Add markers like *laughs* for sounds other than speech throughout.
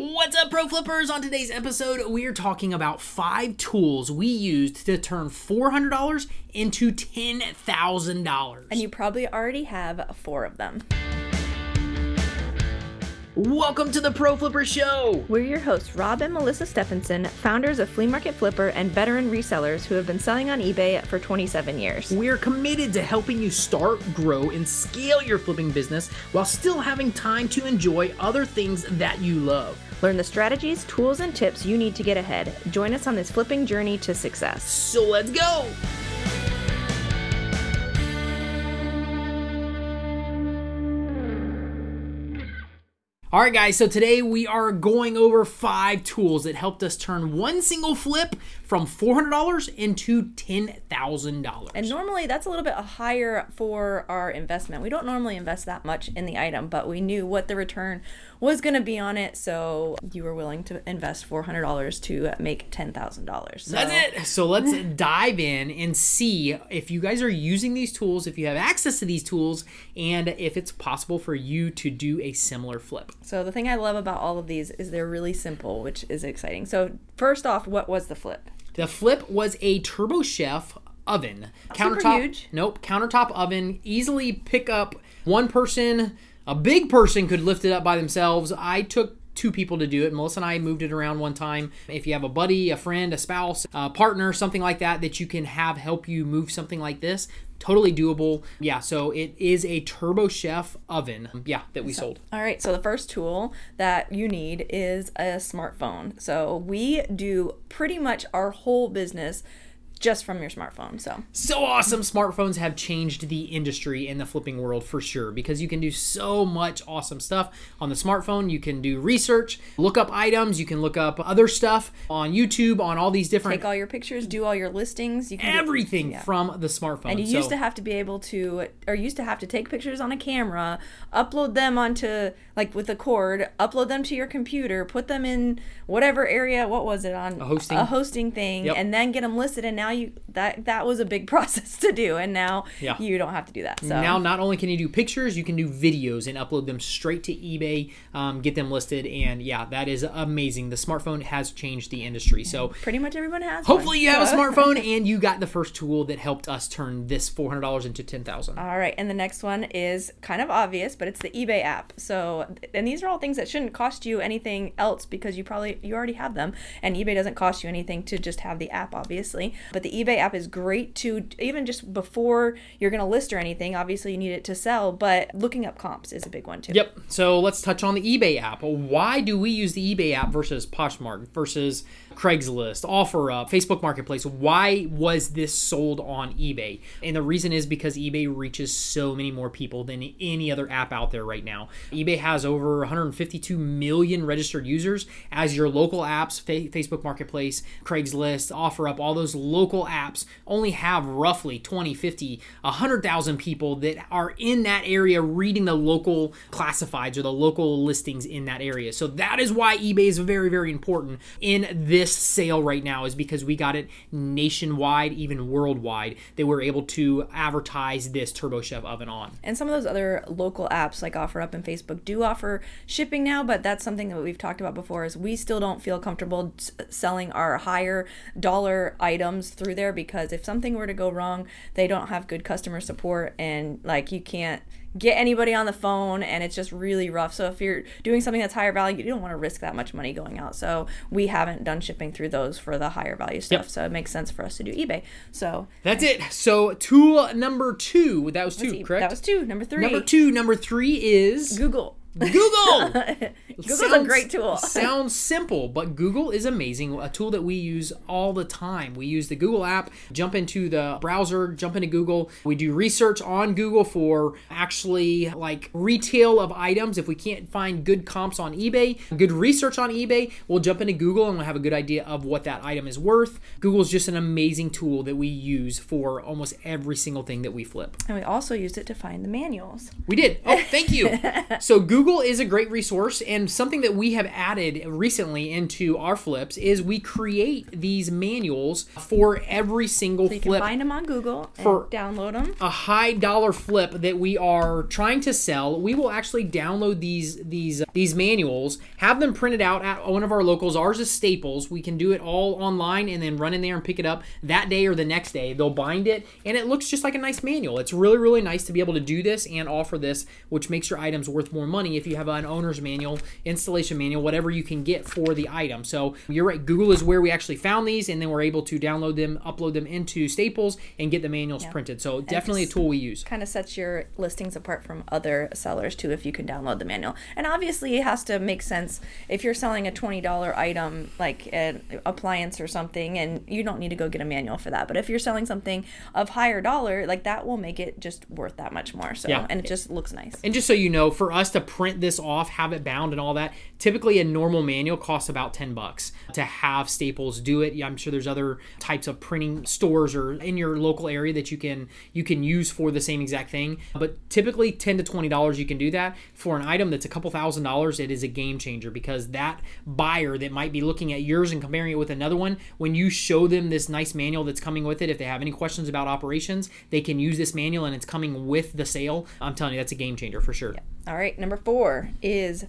What's up, Pro Flippers? On today's episode, we are talking about five tools we used to turn $400 into $10,000. And you probably already have four of them. Welcome to the Pro Flipper Show. We're your hosts, Rob and Melissa Stephenson, founders of Flea Market Flipper and veteran resellers who have been selling on eBay for 27 years. We're committed to helping you start, grow, and scale your flipping business while still having time to enjoy other things that you love. Learn the strategies, tools, and tips you need to get ahead. Join us on this flipping journey to success. So let's go. All right, guys, so today we are going over five tools that helped us turn one single flip from $400 into $10,000. And normally that's a little bit higher for our investment. We don't normally invest that much in the item, but we knew what the return was going to be on it, so you were willing to invest $400 to make $10,000. So. That's it. So let's *laughs* dive in and see if you guys are using these tools, if you have access to these tools, and if it's possible for you to do a similar flip. So the thing I love about all of these is they're really simple, which is exciting. So first off, what was the flip? The flip was a Turbo Chef oven. Super huge. Nope, countertop oven. Easily pick up one person. A big person could lift it up by themselves. I took two people to do it. Melissa and I moved it around one time. If you have a buddy, a friend, a spouse, a partner, something like that, that you can have help you move something like this, totally doable. Yeah, so it is a Turbo Chef oven. Yeah, that we so, sold. All right, so the first tool that you need is a smartphone. So we do pretty much our whole business just from your smartphone. So so awesome! Smartphones have changed the industry in the flipping world for sure because you can do so much awesome stuff on the smartphone. You can do research, look up items, you can look up other stuff on YouTube, on all these different. Take all your pictures, do all your listings. You can everything yeah. from the smartphone. And you so, used to have to be able to, or used to have to take pictures on a camera, upload them onto like with a cord, upload them to your computer, put them in whatever area. What was it on a hosting a hosting thing, yep. and then get them listed. And now now you that that was a big *laughs* process to do and now yeah. you don't have to do that so. Now not only can you do pictures you can do videos and upload them straight to ebay um, get them listed and yeah that is amazing. The smartphone has changed the industry so pretty much everyone has hopefully one. you have a smartphone *laughs* and you got the first tool that helped us turn this $400 into 10000 all right and the next one is kind of obvious but it's the ebay app. So and these are all things that shouldn't cost you anything else because you probably you already have them and ebay doesn't cost you anything to just have the app obviously. but but the eBay app is great to even just before you're going to list or anything. Obviously, you need it to sell, but looking up comps is a big one too. Yep. So let's touch on the eBay app. Why do we use the eBay app versus Poshmark versus Craigslist, OfferUp, Facebook Marketplace. Why was this sold on eBay? And the reason is because eBay reaches so many more people than any other app out there right now. eBay has over 152 million registered users as your local apps, Facebook Marketplace, Craigslist, OfferUp, all those local apps only have roughly 20, 50, 100,000 people that are in that area reading the local classifieds or the local listings in that area. So that is why eBay is very, very important in this sale right now is because we got it nationwide, even worldwide, that we're able to advertise this Turbo Chef oven on. And some of those other local apps like OfferUp and Facebook do offer shipping now, but that's something that we've talked about before is we still don't feel comfortable selling our higher dollar items through there because if something were to go wrong, they don't have good customer support and like you can't get anybody on the phone and it's just really rough. So if you're doing something that's higher value, you don't want to risk that much money going out. So we haven't done shipping through those for the higher value stuff. Yep. So it makes sense for us to do eBay. So that's it. So tool number two, that was two, correct? That was two. Number three. Number two, number three is Google. Google. *laughs* Google's sounds, a great tool. sounds simple, but Google is amazing. A tool that we use all the time. We use the Google app, jump into the browser, jump into Google. We do research on Google for actually like retail of items. If we can't find good comps on eBay, good research on eBay, we'll jump into Google and we'll have a good idea of what that item is worth. Google is just an amazing tool that we use for almost every single thing that we flip. And we also used it to find the manuals. We did. Oh, thank you. *laughs* so Google Google is a great resource, and something that we have added recently into our flips is we create these manuals for every single You can flip. find them on Google For- and download them. a high dollar flip that we are trying to sell, we will actually download these these uh, these manuals, have them printed out at one of our locals. Ours is Staples. We can do it all online and then run in there and pick it up that day or the next day. They'll bind it and it looks just like a nice manual. It's really really nice to be able to do this and offer this, which makes your items worth more money if you have an owner's manual, installation manual, whatever you can get for the item. So you're right. Google is where we actually found these, and then we're able to download them, upload them into Staples, and get the manuals printed. So definitely a tool we use. kind of sets your listings apart from other sellers too if you can download the manual and obviously it has to make sense if you're selling a $20 item like an appliance or something and you don't need to go get a manual for that but if you're selling something of higher dollar like that will make it just worth that much more so Yeah. and it just looks nice And just so you know, for us to print this off, have it bound and all that, typically a normal manual costs about 10 bucks to have Staples do it. I'm sure there's other types of printing stores or in your local area that you can you can use for the same exact thing. But typically 10 to 20 dollars you can do that. For an item that's a couple thousand dollars, it is a game changer because that buyer that might be looking at yours and comparing it with another one, when you show them this nice manual that's coming with it, if they have any questions about operations, they can use this manual and it's coming with the sale. I'm telling you, that's a game changer for sure. All right number four is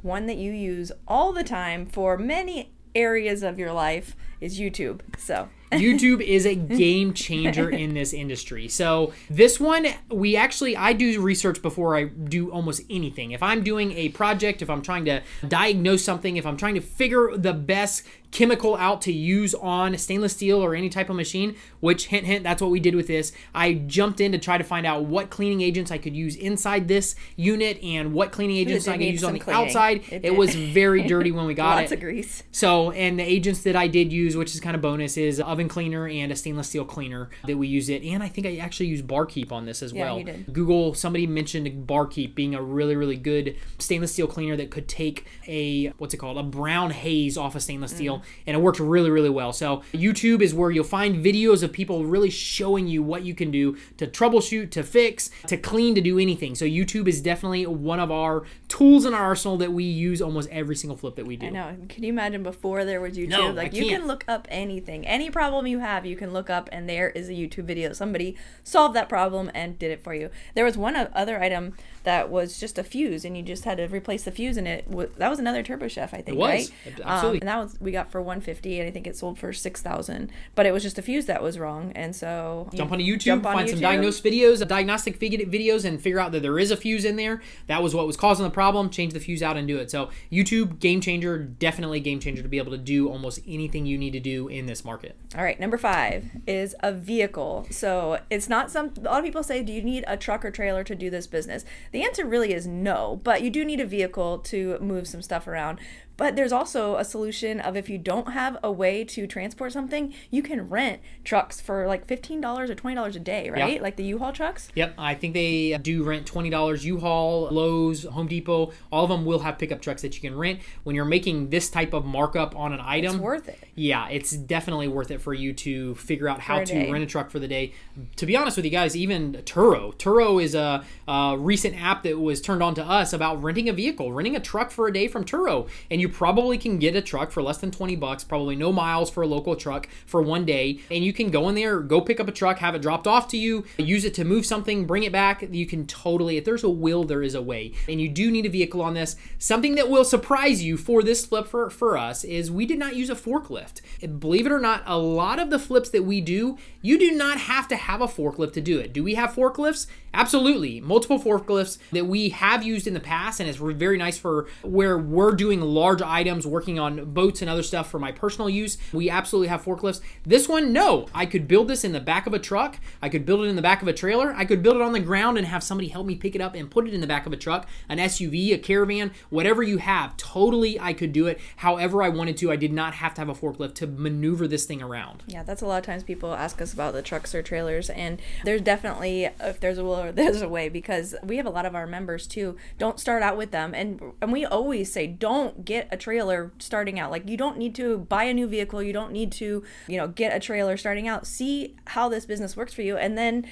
one that you use all the time for many areas of your life is youtube so *laughs* YouTube is a *laughs* game changer in this industry. So, this one, we actually, I do research before I do almost anything. If I'm doing a project, if I'm trying to diagnose something, if I'm trying to figure the best chemical out to use on stainless steel or any type of machine, which, hint, hint, that's what we did with this. I jumped in to try to find out what cleaning agents I could use inside this unit and what cleaning agents I could use on the cleaning. outside. It It, was very dirty when we *laughs* got lots it. of grease So, and the agents that I did use, which is kind of bonus, is oven cleaner and a stainless steel cleaner that we use it. And I think I actually used Barkeep on this as Yeah, well. you did. Google, somebody mentioned Barkeep being a really, really good stainless steel cleaner that could take a, what's it called, a brown haze off of stainless steel. Mm-hmm. And it worked really, really well. So, YouTube is where you'll find videos of people really showing you what you can do to troubleshoot, to fix, to clean, to do anything. So, YouTube is definitely one of our tools in our arsenal that we use almost every single flip that we do. I know. Can you imagine before there was YouTube? No, like you can look up anything, any problem you have, you can look up, and there is a YouTube video. Somebody solved that problem and did it for you. There was one other item that was just a fuse, and you just had to replace the fuse, and it that was another Turbo Chef, I think, it was. right? Absolutely. Um, and that was we got for one fifty, and I think it sold for six thousand. But it was just a fuse that was wrong, and so jump on YouTube, jump on find some diagnosed videos, diagnostic videos, and figure out that there is a fuse in there. That was what was causing the problem. Change the fuse out and do it. So YouTube, game changer, definitely game changer to be able to do almost anything you need to do in this market. All right, number five is a vehicle. So it's not some. A lot of people say, "Do you need a truck or trailer to do this business?" The answer really is no, but you do need a vehicle to move some stuff around. But there's also a solution of if you don't have a way to transport something, you can rent trucks for like fifteen dollars or twenty dollars a day, right? Like the U-Haul trucks. Yep, I think they do rent twenty dollars. U-Haul, Lowe's, Home Depot, all of them will have pickup trucks that you can rent. When you're making this type of markup on an item, It's worth it. Yeah, it's definitely worth it for you to figure out how to day. rent a truck for the day. To be honest with you guys, even Turo, Turo is a, a recent app that was turned on to us about renting a vehicle, renting a truck for a day from Turo, and you probably can get a truck for less than twenty bucks, probably no miles for a local truck for one day, and you can go in there, go pick up a truck, have it dropped off to you, use it to move something, bring it back. You can totally, if there's a will, there is a way, and you do need a vehicle on this. Something that will surprise you for this flip for for us is we did not use a forklift. Believe it or not, a lot of the flips that we do, you do not have to have a forklift to do it. Do we have forklifts? Absolutely. Multiple forklifts that we have used in the past, and it's very nice for where we're doing large items, working on boats and other stuff for my personal use. We absolutely have forklifts. This one, no. I could build this in the back of a truck. I could build it in the back of a trailer. I could build it on the ground and have somebody help me pick it up and put it in the back of a truck, an SUV, a caravan, whatever you have. Totally, I could do it however I wanted to. I did not have to have a forklift to maneuver this thing around. Yeah, that's a lot of times people ask us about the trucks or trailers, and there's definitely if there's a will *laughs* there's a way because we have a lot of our members too. Don't start out with them, and and we always say don't get a trailer starting out. Like you don't need to buy a new vehicle, you don't need to you know get a trailer starting out. See how this business works for you, and then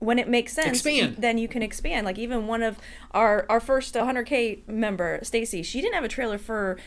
when it makes sense, Expand. then you can expand. Like even one of our our first 100k member, Stacy, she didn't have a trailer for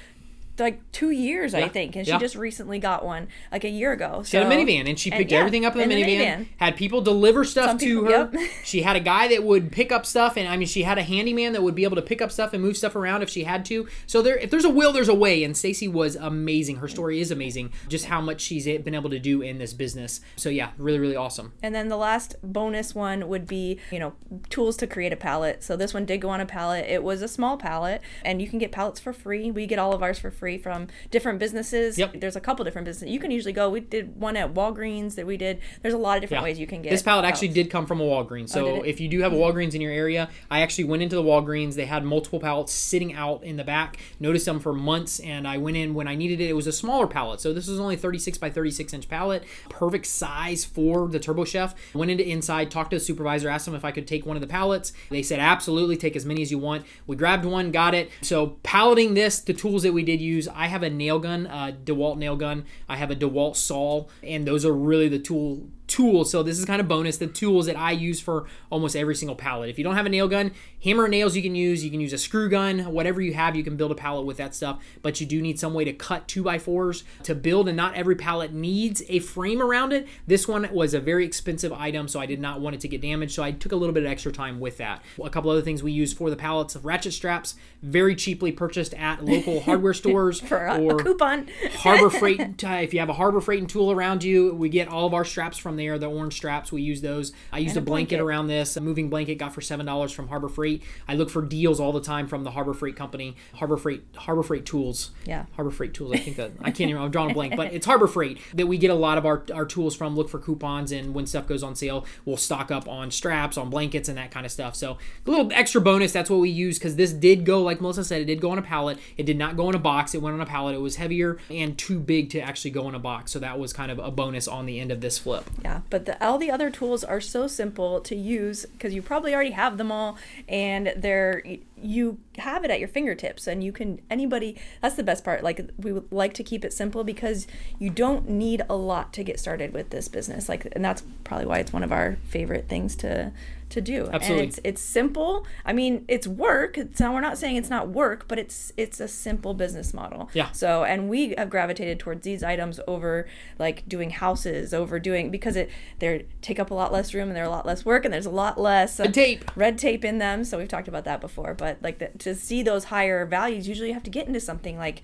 like two years, I think, and she just recently got one like a year ago. She had a minivan and she and picked yeah, everything up in the in minivan, Had people deliver stuff to her. yep. *laughs* she had a guy that would pick up stuff, and I mean, she had a handyman that would be able to pick up stuff and move stuff around if she had to. So there, if there's a will, there's a way. And Stacy was amazing. Her story is amazing. Just how much she's been able to do in this business. So yeah, really, really awesome. And then the last bonus one would be, you know, tools to create a pallet. So this one did go on a pallet. It was a small pallet, and you can get pallets for free. We get all of ours for free from different businesses. Yep. There's a couple different businesses. You can usually go. We did one at Walgreens that we did. There's a lot of different Yeah. ways you can get. This palette actually did come from a Walgreens. Oh, so did it? if you do have a Walgreens in your area, I actually went into the Walgreens. They had multiple pallets sitting out in the back. Noticed them for months, and I went in when I needed it. It was a smaller pallet, so this was only 36 by 36 inch pallet, perfect size for the Turbo Chef. Went into inside, talked to the supervisor, asked them if I could take one of the pallets. They said absolutely, take as many as you want. We grabbed one, got it. So palleting this, the tools that we did use, I have a nail gun, a DeWalt nail gun. I have a DeWalt saw, and those are really the tool tools. So this is kind of bonus. The tools that I use for almost every single pallet. If you don't have a nail gun, hammer and nails you can use. You can use a screw gun, whatever you have, you can build a pallet with that stuff. But you do need some way to cut two by fours to build, and not every pallet needs a frame around it. This one was a very expensive item, so I did not want it to get damaged. So I took a little bit of extra time with that. A couple other things we use for the pallets: of ratchet straps, very cheaply purchased at local *laughs* hardware stores for a, or a coupon. Harbor Freight. uh, If you have a Harbor Freight and tool around you, we get all of our straps from there. The orange straps, we use those. I used a blanket, blanket. around this. A moving blanket got for seven dollars from Harbor Freight. I look for deals all the time from the Harbor Freight company. Harbor Freight, Harbor Freight Tools. Yeah. Harbor Freight Tools. I think that I can't even. I'm drawing a blank, but *laughs* it's Harbor Freight that we get a lot of our our tools from. Look for coupons, and when stuff goes on sale, we'll stock up on straps, on blankets, and that kind of stuff. So a little extra bonus. That's what we use because this did go, like Melissa said, it did go on a pallet. It did not go in a box. It went on a pallet. It was heavier and too big to actually go in a box. So that was kind of a bonus on the end of this flip. Yeah, but the, all the other tools are so simple to use because you probably already have them all, and they're you have it at your fingertips, and you can anybody. That's the best part. Like we would like to keep it simple because you don't need a lot to get started with this business. Like, and that's probably why it's one of our favorite things to to do. Absolutely. And it's it's simple. I mean, it's work. It's not, we're not saying it's not work, but it's it's a simple business model. Yeah. So, and we have gravitated towards these items over like doing houses, over doing because it they take up a lot less room and they're a lot less work and there's a lot less uh, Red tape. red tape in them. So we've talked about that before. But like the, to see those higher values, usually you have to get into something like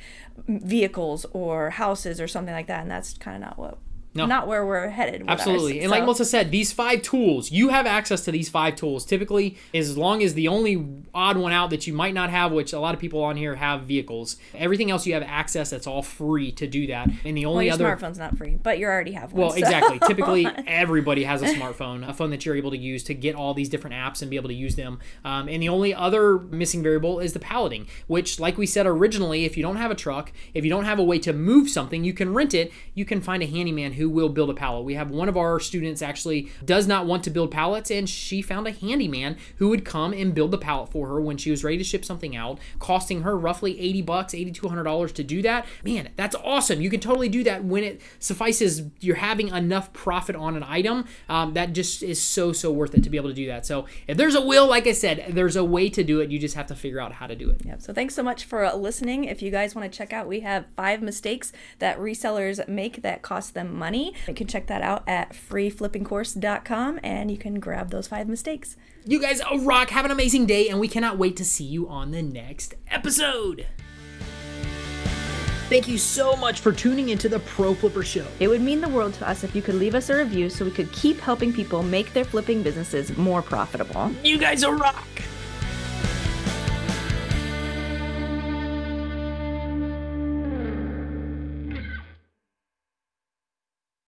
vehicles or houses or something like that, and that's kind of not what. No. Not where we're headed. Absolutely. And like So- Melissa said, these five tools, you have access to these five tools. Typically, as long as the only odd one out that you might not have, which a lot of people on here have vehicles, everything else you have access, that's all free to do that. And the well, only your other. smartphone's not free, but you already have one. Well, so- exactly. *laughs* Typically, everybody has a smartphone, a phone that you're able to use to get all these different apps and be able to use them. Um, and the only other missing variable is the palleting, which, like we said originally, if you don't have a truck, if you don't have a way to move something, you can rent it. You can find a handyman who will build a pallet. We have one of our students actually does not want to build pallets, and she found a handyman who would come and build the pallet for her when she was ready to ship something out, costing her roughly 80 bucks, 8200 dollars to do that. Man, that's awesome. You can totally do that when it suffices you're having enough profit on an item. Um, that just is so so worth it to be able to do that. So if there's a will, like I said, there's a way to do it. You just have to figure out how to do it. Yep. So thanks so much for listening. If you guys want to check out, we have five mistakes that resellers make that cost them money. You can check that out at freeflippingcourse.com and you can grab those five mistakes. You guys a rock. Have an amazing day, and we cannot wait to see you on the next episode. Thank you so much for tuning into the Pro Flipper Show. It would mean the world to us if you could leave us a review so we could keep helping people make their flipping businesses more profitable. You guys are rock.